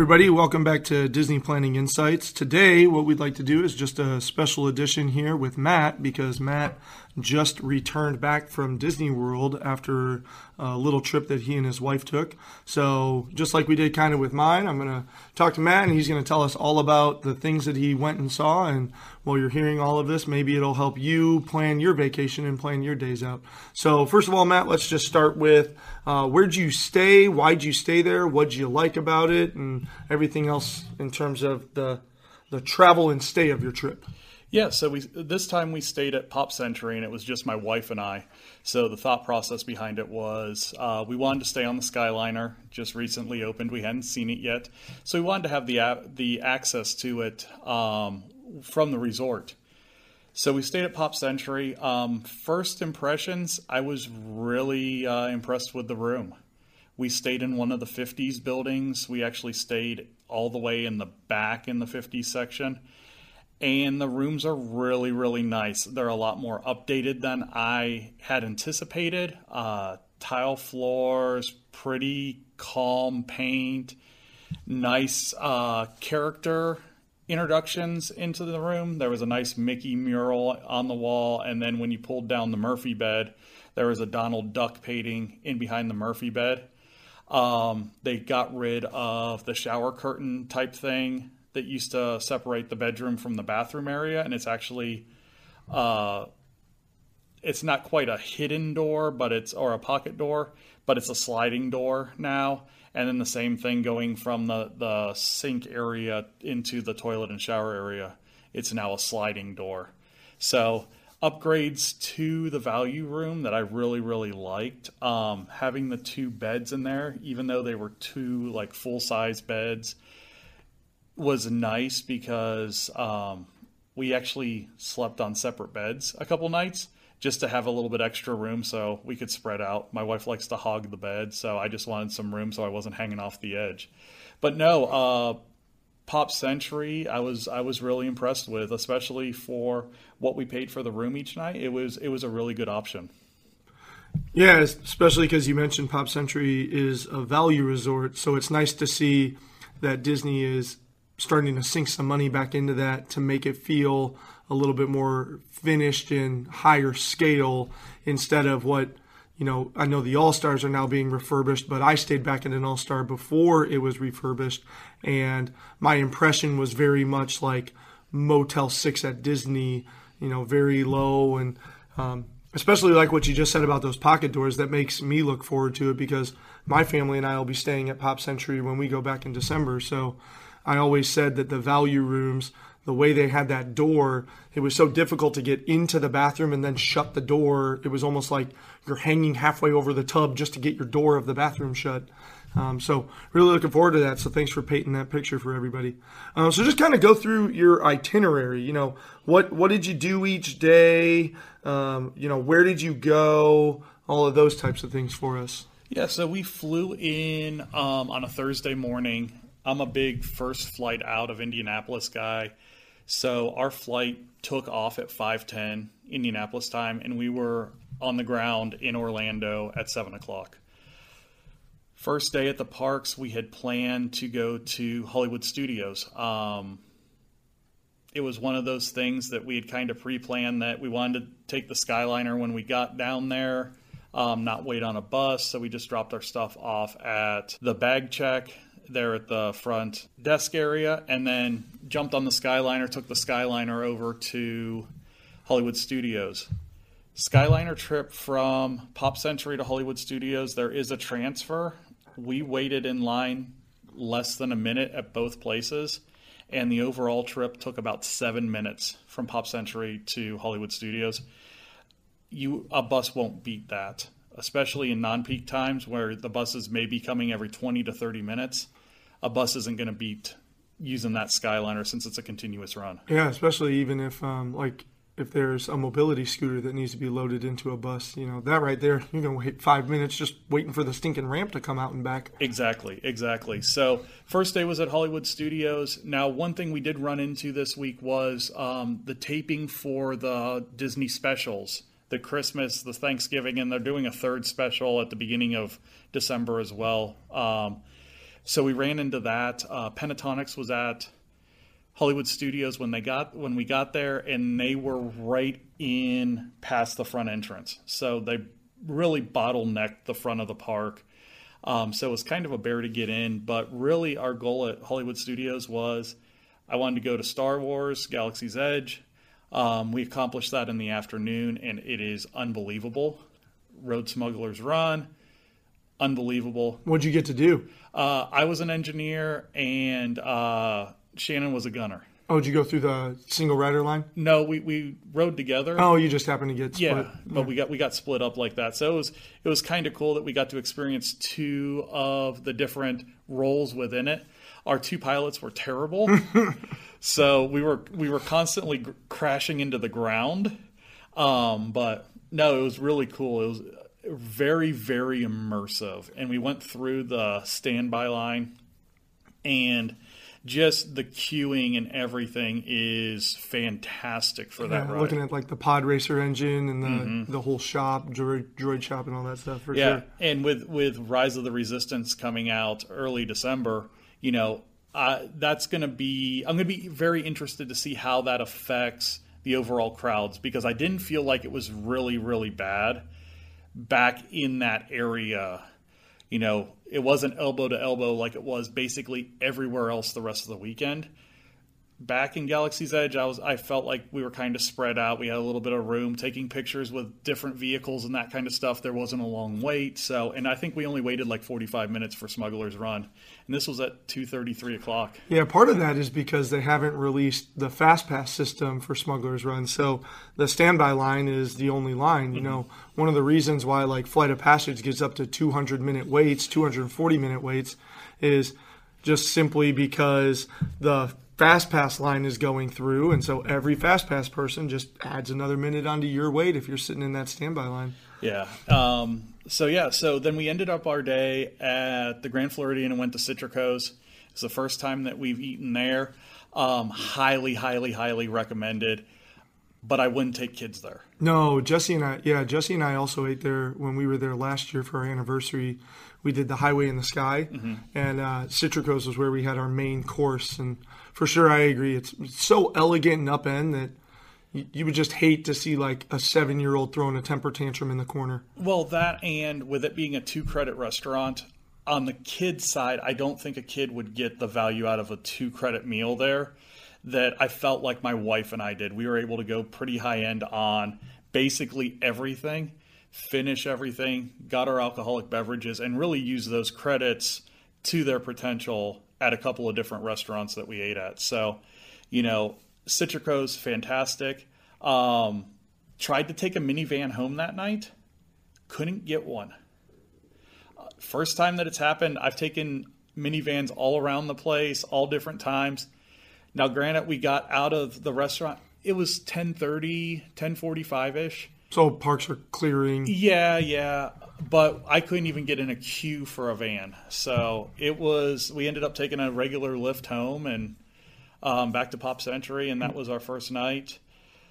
Everybody, welcome back to Disney Planning Insights. Today, what we'd like to do is just a special edition here with Matt because Matt just returned back from Disney World after a little trip that he and his wife took. So, just like we did kind of with mine, I'm going to talk to Matt and he's going to tell us all about the things that he went and saw. And while you're hearing all of this, maybe it'll help you plan your vacation and plan your days out. So, first of all, Matt, let's just start with uh, where'd you stay? Why'd you stay there? What'd you like about it? And everything else in terms of the the travel and stay of your trip. Yeah, so we this time we stayed at Pop Century, and it was just my wife and I. So the thought process behind it was uh, we wanted to stay on the Skyliner, just recently opened. We hadn't seen it yet, so we wanted to have the the access to it um, from the resort. So we stayed at Pop Century. Um, first impressions, I was really uh, impressed with the room. We stayed in one of the 50s buildings. We actually stayed all the way in the back in the 50s section. And the rooms are really really nice. They're a lot more updated than i had anticipated. Uh, tile floors pretty calm paint nice uh, character introductions into the room. There was a nice mickey mural on the wall. And then when you pulled down the murphy bed there was a donald duck painting in behind the murphy bed um, they got rid of the shower curtain type thing that used to separate the bedroom from the bathroom area, and it's actually uh, it's not quite a hidden door, but it's or a pocket door, but it's a sliding door now. And then the same thing going from the, the sink area into the toilet and shower area. It's now a sliding door. So upgrades to the value room that I really, really liked. Um, having the two beds in there, even though they were two like full size beds, was nice because um, we actually slept on separate beds a couple nights just to have a little bit extra room so we could spread out. My wife likes to hog the bed, so I just wanted some room so I wasn't hanging off the edge. But no, uh, Pop Century, I was I was really impressed with, especially for what we paid for the room each night. It was it was a really good option. Yeah, especially because you mentioned Pop Century is a value resort, so it's nice to see that Disney is starting to sink some money back into that to make it feel a little bit more finished and higher scale instead of what you know I know the All Stars are now being refurbished, but I stayed back in an All Star before it was refurbished, and my impression was very much like Motel Six at Disney, you know, very low and. Um, especially like what you just said about those pocket doors that makes me look forward to it because my family and I will be staying at Pop Century when we go back in December. So I always said that the value rooms, the way they had that door, it was so difficult to get into the bathroom and then shut the door. It was almost like you're hanging halfway over the tub just to get your door of the bathroom shut. Um, so really looking forward to that. So thanks for painting that picture for everybody. Uh, so just kind of go through your itinerary. You know, what what did you do each day? Um, you know, where did you go? All of those types of things for us. Yeah, so we flew in um, on a Thursday morning I'm a big first flight out of Indianapolis guy. So our flight took off at 5:10 Indianapolis time, and we were on the ground in Orlando at seven o'clock. First day at the parks, we had planned to go to Hollywood Studios. Um, it was one of those things that we had kind of pre-planned that we wanted to take the Skyliner when we got down there, um, not wait on a bus. So we just dropped our stuff off at the bag check there at the front desk area and then jumped on the Skyliner, took the Skyliner over to Hollywood Studios. Skyliner trip from Pop Century to Hollywood Studios, there is a transfer. We waited in line less than a minute at both places, and the overall trip took about seven minutes from Pop Century to Hollywood Studios. You a bus won't beat that, especially in non-peak times where the buses may be coming every 20 to 30 minutes a bus isn't going to beat using that Skyliner since it's a continuous run. Yeah, especially even if um, like if there's a mobility scooter that needs to be loaded into a bus, you know, that right there, you're going to wait five minutes just waiting for the stinking ramp to come out and back. Exactly, exactly. So, first day was at Hollywood Studios. Now, one thing we did run into this week was um, the taping for the Disney specials, the Christmas, the Thanksgiving, and they're doing a third special at the beginning of December as well. Um, so we ran into that. Uh, Pentatonix was at Hollywood Studios when they got when we got there, and they were right in past the front entrance. So they really bottlenecked the front of the park. Um, so it was kind of a bear to get in. But really, our goal at Hollywood Studios was I wanted to go to Star Wars, Galaxy's Edge. Um, we accomplished that in the afternoon, and it is unbelievable. Rode Smugglers Run, unbelievable. What'd you get to do? Uh, I was an engineer, and uh, Shannon was a gunner. Oh, did you go through the single rider line? No, we, we rode together. Oh, you just happened to get split. Yeah, but we got we got split up like that. So it was it was kind of cool that we got to experience two of the different roles within it. Our two pilots were terrible, so we were we were constantly g- crashing into the ground. Um, but no, it was really cool. It was very very immersive, and we went through the standby line, and just the queuing and everything is fantastic for that Yeah, ride. looking at like the pod racer engine and the the whole shop, droid, droid shop, and all that stuff for Yeah, sure. and with with Rise of the Resistance coming out early December, you know, uh, that's going to be. I'm going to be very interested to see how that affects the overall crowds because I didn't feel like it was really really bad back in that area. You know, it wasn't elbow to elbow like it was basically everywhere else the rest of the weekend. Back in Galaxy's Edge, I was I felt like we were kind of spread out. We had a little bit of room, taking pictures with different vehicles and that kind of stuff. There wasn't a long wait, so and I think we only waited like 45 minutes for Smuggler's Run, and this was at 2:33 o'clock. Yeah, part of that is because they haven't released the fast pass system for Smuggler's Run. So the standby line is the only line. You mm-hmm. know, one of the reasons why like Flight of Passage gets up to 200 minute waits, 240 minute waits, is just simply because the fast pass line is going through, and so every fast pass person just adds another minute onto your wait if you're sitting in that standby line. Yeah. Um, so yeah. So then we ended up our day at the Grand Floridian and went to Citricos. It's the first time that we've eaten there. Um, highly, highly, highly recommended. But I wouldn't take kids there. No, Jesse and I, yeah, Jesse and I also ate there when we were there last year for our anniversary. We did the Highway in the Sky, and uh, Citricos was where we had our main course. And for sure, I agree. It's, so elegant and upend that you, you would just hate to see like a seven year old throwing a temper tantrum in the corner. Well, that and with it being a two credit restaurant, on the kid side, I don't think a kid would get the value out of a two credit meal there that I felt like my wife and I did. We were able to go pretty high end on basically everything, finish everything, got our alcoholic beverages, and really use those credits to their potential at a couple of different restaurants that we ate at. So, you know, Citricos fantastic. Um, tried to take a Minnie Van home that night, couldn't get one. Uh, First time that it's happened, I've taken Minnie Vans all around the place, all different times. Now, granted, we got out of the restaurant. It was 10:30, 10:45ish. So parks are clearing. Yeah, yeah, but I couldn't even get in a queue for a van. So it was. We ended up taking a regular Lyft home and um, back to Pop Century, and that was our first night.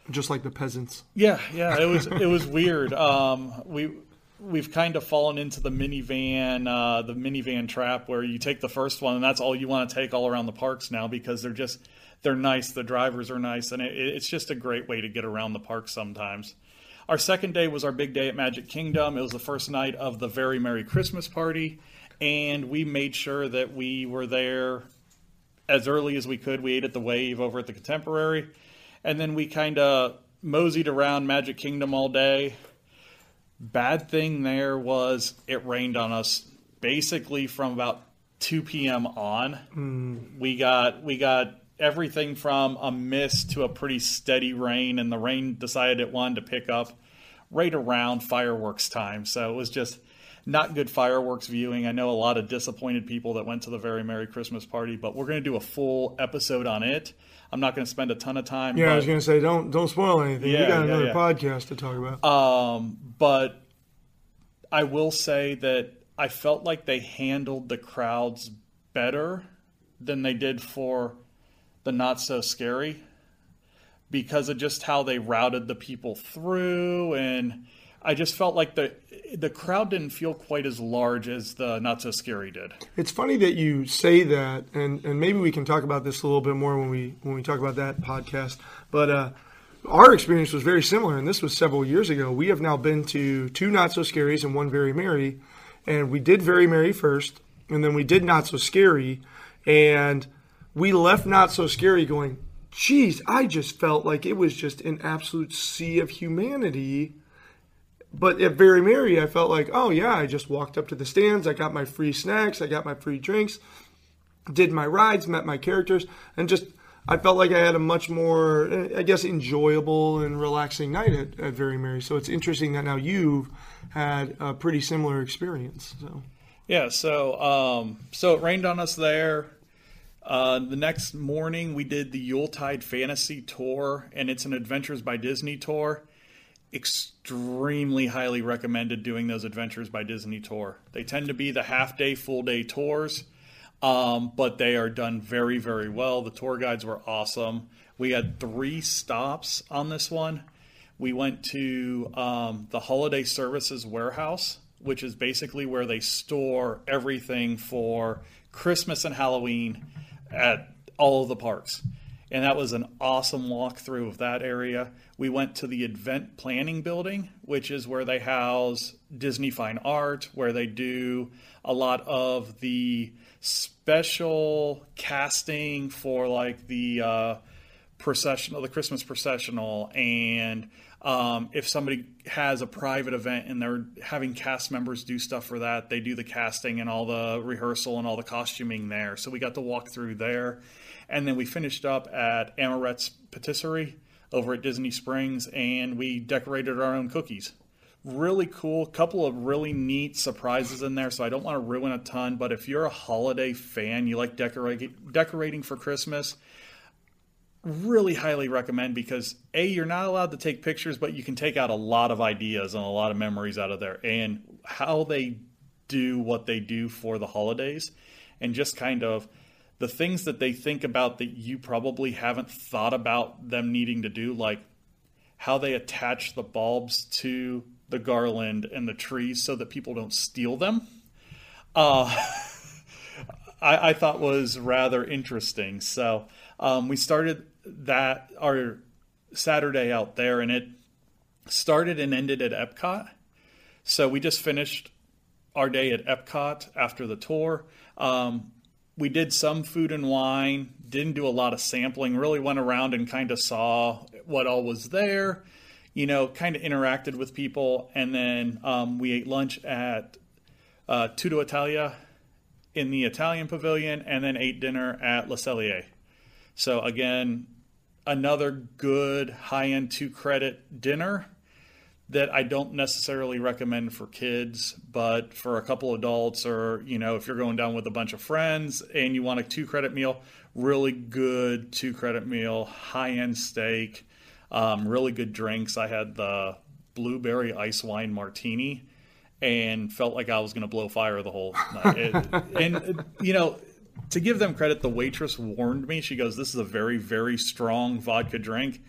Just like the peasants. Yeah, yeah, it was it was weird. Um, we we've kind of fallen into the Minnie Van uh, the Minnie Van trap where you take the first one and that's all you want to take all around the parks now because they're just they're nice. The drivers are nice, and it, it's just a great way to get around the park sometimes. Our second day was our big day at Magic Kingdom. It was the first night of the Very Merry Christmas party, and we made sure that we were there as early as we could. We ate at the Wave over at the Contemporary, and then we kind of moseyed around Magic Kingdom all day. Bad thing there was it rained on us basically from about 2 p.m. on. Mm. We got we got everything from a mist to a pretty steady rain, and the rain decided it wanted to pick up right around fireworks time. So it was just not good fireworks viewing. I know a lot of disappointed people that went to the very Merry Christmas party, but we're going to do a full episode on it. I'm not going to spend a ton of time. Yeah, I was gonna say don't don't spoil anything. Yeah, we got yeah, another yeah. podcast to talk about. Um, but I will say that I felt like they handled the crowds better than they did for the not so scary because of just how they routed the people through and I just felt like the the crowd didn't feel quite as large as the Not So Scary did. It's funny that you say that, and, and maybe we can talk about this a little bit more when we when we talk about that podcast. But uh, our experience was very similar, and this was several years ago. We have now been to two Not So Scaries and one Very Merry, and we did Very Merry first, and then we did Not So Scary, and we left Not So Scary going, geez, I just felt like it was just an absolute sea of humanity but at Very Merry, I felt like, oh yeah, I just walked up to the stands, I got my free snacks, I got my free drinks, did my rides, met my characters, and just I felt like I had a much more, I guess, enjoyable and relaxing night at, at Very Merry. So it's interesting that now you've had a pretty similar experience. So yeah, so um, so it rained on us there. Uh, the next morning, we did the Yuletide Fantasy Tour, and it's an Adventures by Disney tour extremely highly recommended doing those Adventures by Disney tour. They tend to be the half day, full day tours, um, but they are done very, very well. The tour guides were awesome. We had three stops on this one. We went to um, the Holiday Services Warehouse, which is basically where they store everything for Christmas and Halloween at all of the parks and that was an awesome walkthrough of that area. We went to the event planning building, which is where they house Disney Fine Art, where they do a lot of the special casting for like the uh, processional, the Christmas processional, and um, if somebody has a private event and they're having cast members do stuff for that, they do the casting and all the rehearsal and all the costuming there. So we got to walk through there. And then we finished up at Amorette's Patisserie over at Disney Springs and we decorated our own cookies. Really cool, couple of really neat surprises in there. So I don't want to ruin a ton, but if you're a holiday fan, you like decorating for Christmas, really highly recommend because a you're not allowed to take pictures but you can take out a lot of ideas and a lot of memories out of there and how they do what they do for the holidays and just kind of the things that they think about that you probably haven't thought about them needing to do, like how they attach the bulbs to the garland and the trees so that people don't steal them. Uh, I, I, thought was rather interesting. So um, we started that our Saturday out there, and it started and ended at Epcot. So we just finished our day at Epcot after the tour. Um, we did some food and wine, didn't do a lot of sampling, really went around and kind of saw what all was there, you know, kind of interacted with people. And then um, we ate lunch at uh, Tutto Italia in the Italian pavilion and then ate dinner at Le Cellier. So, again, another good high end two credit dinner that I don't necessarily recommend for kids, but for a couple adults, or you know, if you're going down with a bunch of friends and you want a two credit meal, really good two credit meal, high end steak, um, really good drinks. I had the blueberry ice wine martini and felt like I was going to blow fire the whole night. It, and you know, to give them credit, the waitress warned me. She goes, "This is a very, very strong vodka drink."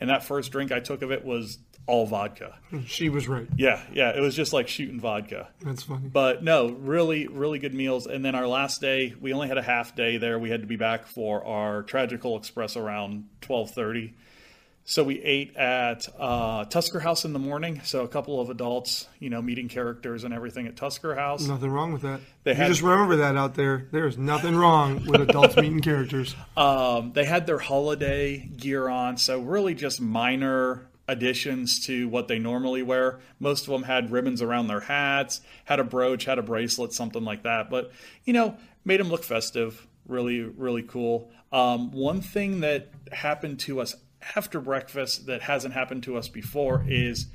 And that first drink I took of it was all vodka. She was right. Yeah, yeah. It was just like shooting vodka. That's funny. But no, really, really good meals. And then our last day, we only had a half day there. We had to be back for our Tragical Express around twelve thirty. So we ate at uh, Tusker House in the morning. So a couple of adults, you know, meeting characters and everything at Tusker House. Nothing wrong with that. They had, you just remember that out there. There is nothing wrong with adults meeting characters. Um, they had their holiday gear on, so really just minor additions to what they normally wear. Most of them had ribbons around their hats, had a brooch, had a bracelet, something like that. But, you know, made them look festive. Really, really cool. Um, one thing that happened to us after breakfast that hasn't happened to us before is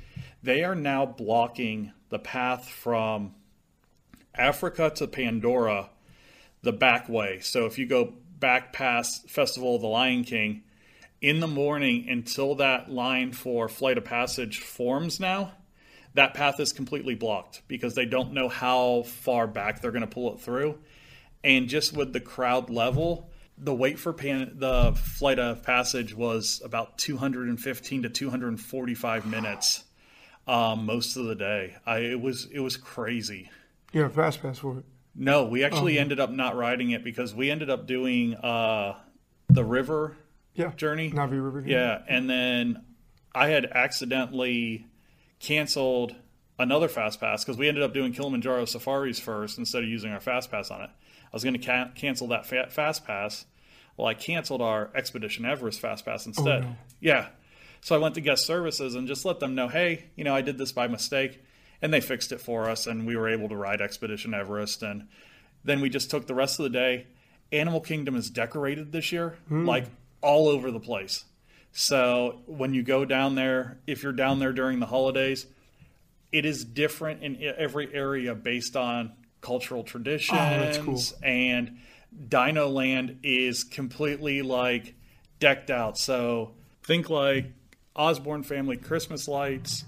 they are now blocking the path from Africa to Pandora the back way. So if you go back past Festival of the Lion King, in the morning until that line for Flight of Passage forms now, that path is completely blocked because they don't know how far back they're going to pull it through. And just with the crowd level, the wait for pan- the Flight of Passage was about 215 to 245 minutes. um, most of the day. I it was it was crazy. You a fast pass for it. No, we actually ended up not riding it because we ended up doing uh, the river Yeah. journey. Na'vi River. Yeah, and then I had accidentally canceled another fast pass because we ended up doing Kilimanjaro safaris first instead of using our fast pass on it. I was going to ca- cancel that fa- fast pass. Well, I canceled our Expedition Everest fast pass oh, instead. no. Yeah. So I went to guest services and just let them know, hey, you know, I did this by mistake. And they fixed it for us, and we were able to ride Expedition Everest. And then we just took the rest of the day. Animal Kingdom is decorated this year, hmm. like all over the place. So when you go down there, if you're down there during the holidays, it is different in every area based on cultural traditions. that's cool. And Dino Land is completely like decked out. So think like Osborne family Christmas lights,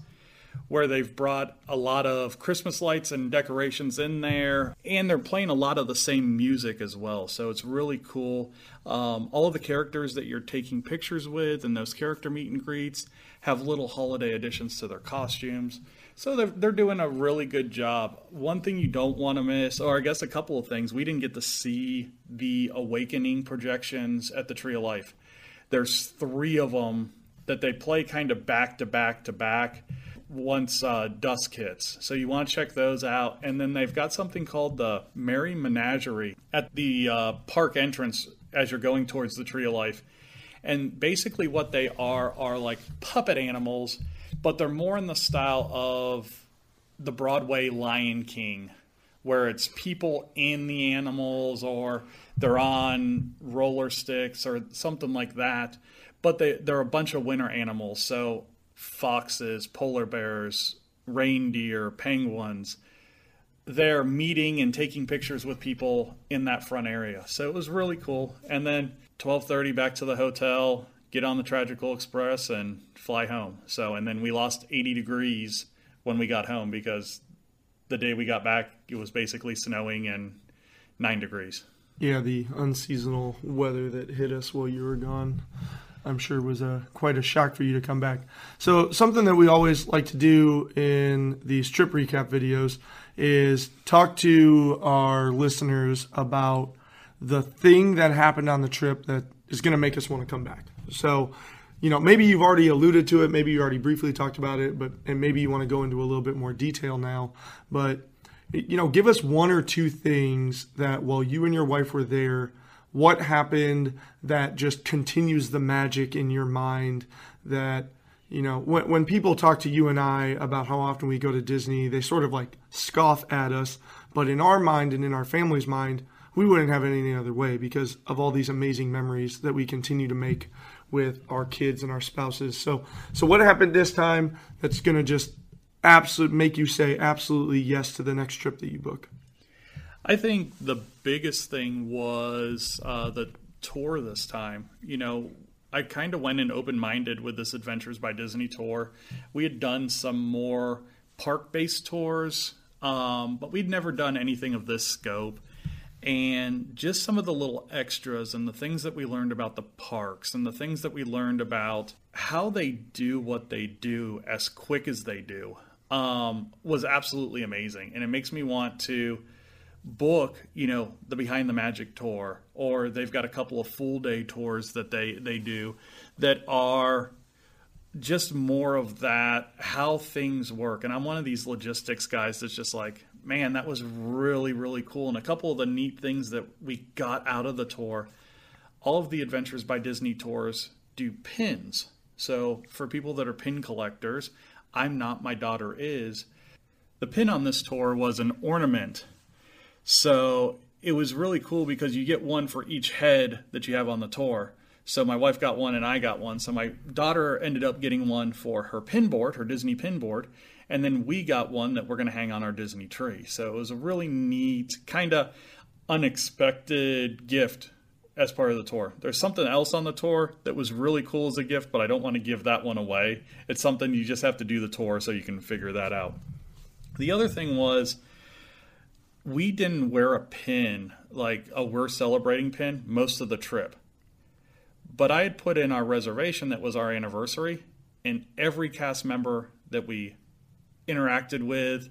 where they've brought a lot of Christmas lights and decorations in there, and they're playing a lot of the same music as well. So it's really cool. Um, all of the characters that you're taking pictures with and those character meet and greets have little holiday additions to their costumes. So they're, they're doing a really good job. One thing you don't want to miss, or I guess a couple of things, we didn't get to see the awakening projections at the Tree of Life. There's three of them that they play kind of back to back to back once uh, dusk hits. So you want to check those out. And then they've got something called the Merry Menagerie at the uh, park entrance as you're going towards the Tree of Life. And basically, what they are are like puppet animals, but they're more in the style of the Broadway Lion King, where it's people in the animals or they're on roller sticks or something like that. But they, they're a bunch of winter animals. So foxes, polar bears, reindeer, penguins. They're meeting and taking pictures with people in that front area. So it was really cool. And then 12:30 back to the hotel, get on the Tragical Express and fly home. So and then we lost 80 degrees when we got home because the day we got back it was basically snowing and 9 degrees. Yeah, the unseasonal weather that hit us while you were gone, I'm sure was a quite a shock for you to come back. So something that we always like to do in these trip recap videos is talk to our listeners about the thing that happened on the trip that is going to make us want to come back. So, you know, maybe you've already alluded to it, maybe you already briefly talked about it, but and maybe you want to go into a little bit more detail now, but you know, give us one or two things that while you and your wife were there, what happened that just continues the magic in your mind that you know when, when people talk to you and i about how often we go to disney they sort of like scoff at us. But in our mind and in our family's mind we wouldn't have it any other way because of all these amazing memories that we continue to make with our kids and our spouses so so what happened this time that's going to just absolute make you say absolutely yes to the next trip that you book I think the biggest thing was uh, the tour this time. You know, I kind of went in open minded with this Adventures by Disney tour. We had done some more park based tours, um, but we'd never done anything of this scope. And just some of the little extras and the things that we learned about the parks and the things that we learned about how they do what they do as quick as they do um, was absolutely amazing. And it makes me want to book you know the behind the magic tour or they've got a couple of full day tours that they they do that are just more of that how things work and i'm one of these logistics guys that's just like man that was really really cool and a couple of the neat things that we got out of the tour all of the adventures by disney tours do pins so for people that are pin collectors i'm not my daughter is the pin on this tour was an ornament so it was really cool because you get one for each head that you have on the tour. So my wife got one and I got one. So my daughter ended up getting one for her pin board, her Disney pin board, and then we got one that we're going to hang on our Disney tree. So it was a really neat, kind of unexpected gift as part of the tour. There's something else on the tour that was really cool as a gift, but I don't want to give that one away. It's something you just have to do the tour so you can figure that out. The other thing was we didn't wear a pin like a we're celebrating pin most of the trip but i had put in our reservation that was our anniversary and every cast member that we interacted with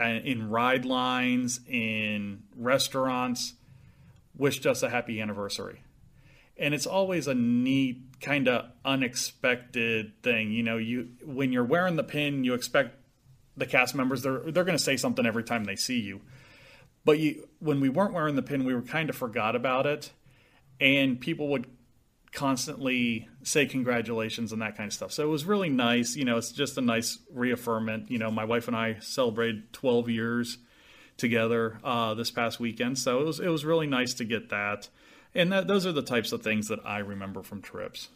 uh, in ride lines, in restaurants, wished us a happy anniversary. And it's always a neat, kind of unexpected thing. You know, you when you're wearing the pin, you expect the cast members they're they're going to say something every time they see you. But you, when we weren't wearing the pin, we were kind of forgot about it, and people would constantly say congratulations and that kind of stuff. So it was really nice. You know, it's just a nice reaffirmment. You know, my wife and I celebrated 12 years together uh, this past weekend, so it was it was really nice to get that. And that, those are the types of things that I remember from trips.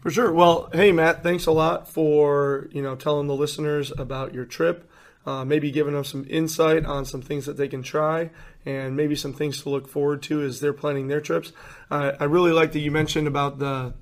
For sure. Well, hey Matt, thanks a lot for you know telling the listeners about your trip. Uh, maybe giving them some insight on some things that they can try and maybe some things to look forward to as they're planning their trips. Uh, I really like that you mentioned about the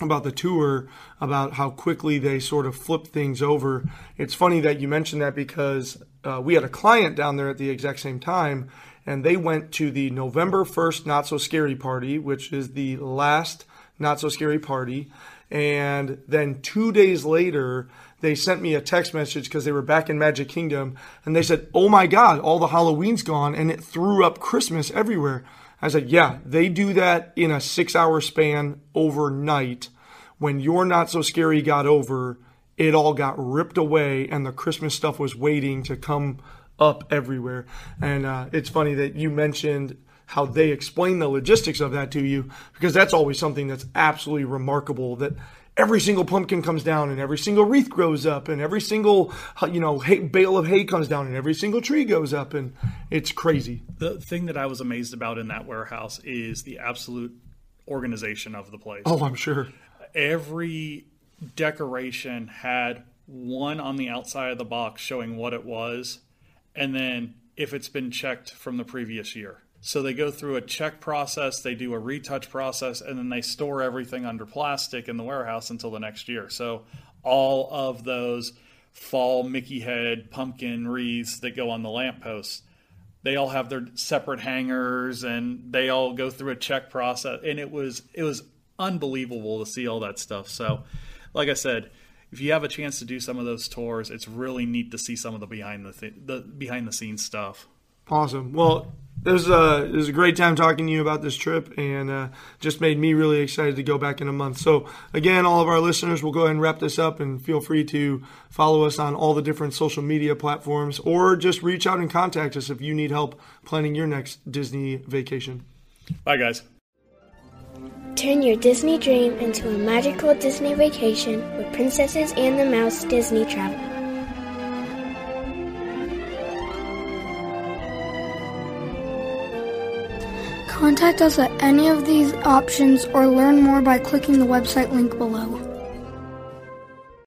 about the tour about how quickly they sort of flip things over. It's funny that you mentioned that because uh, we had a client down there at the exact same time, and they went to the November 1st Not So Scary Party, which is the last Not So Scary Party. And then two days later, they sent me a text message because they were back in Magic Kingdom and they said, Oh my God, all the Halloween's gone and it threw up Christmas everywhere. I said, Yeah, they do that in a six hour span overnight. When You're Not So Scary got over, it all got ripped away and the Christmas stuff was waiting to come up everywhere. And uh, it's funny that you mentioned how they explain the logistics of that to you because that's always something that's absolutely remarkable that every single pumpkin comes down and every single wreath grows up and every single you know hay, bale of hay comes down and every single tree goes up and it's crazy. The thing that i was amazed about in that warehouse is the absolute organization of the place. Oh i'm sure. Every decoration had one on the outside of the box showing what it was. And then if it's been checked from the previous year so they go through a check process, they do a retouch process, and then they store everything under plastic in the warehouse until the next year. So all of those fall Mickey head pumpkin wreaths that go on the lampposts, they all have their separate hangers and they all go through a check process. And it was it was unbelievable to see all that stuff. So like I said, if you have a chance to do some of those tours, it's really neat to see some of the behind the th- the behind the scenes stuff. Awesome. Well, it was, uh, it was a great time talking to you about this trip and uh, just made me really excited to go back in a month. So, again, all of our listeners, will go ahead and wrap this up and feel free to follow us on all the different social media platforms or just reach out and contact us if you need help planning your next Disney vacation. Bye, guys. Turn your Disney dream into a magical Disney vacation with Princesses and the Mouse Disney Travel. Contact us at any of these options or learn more by clicking the website link below.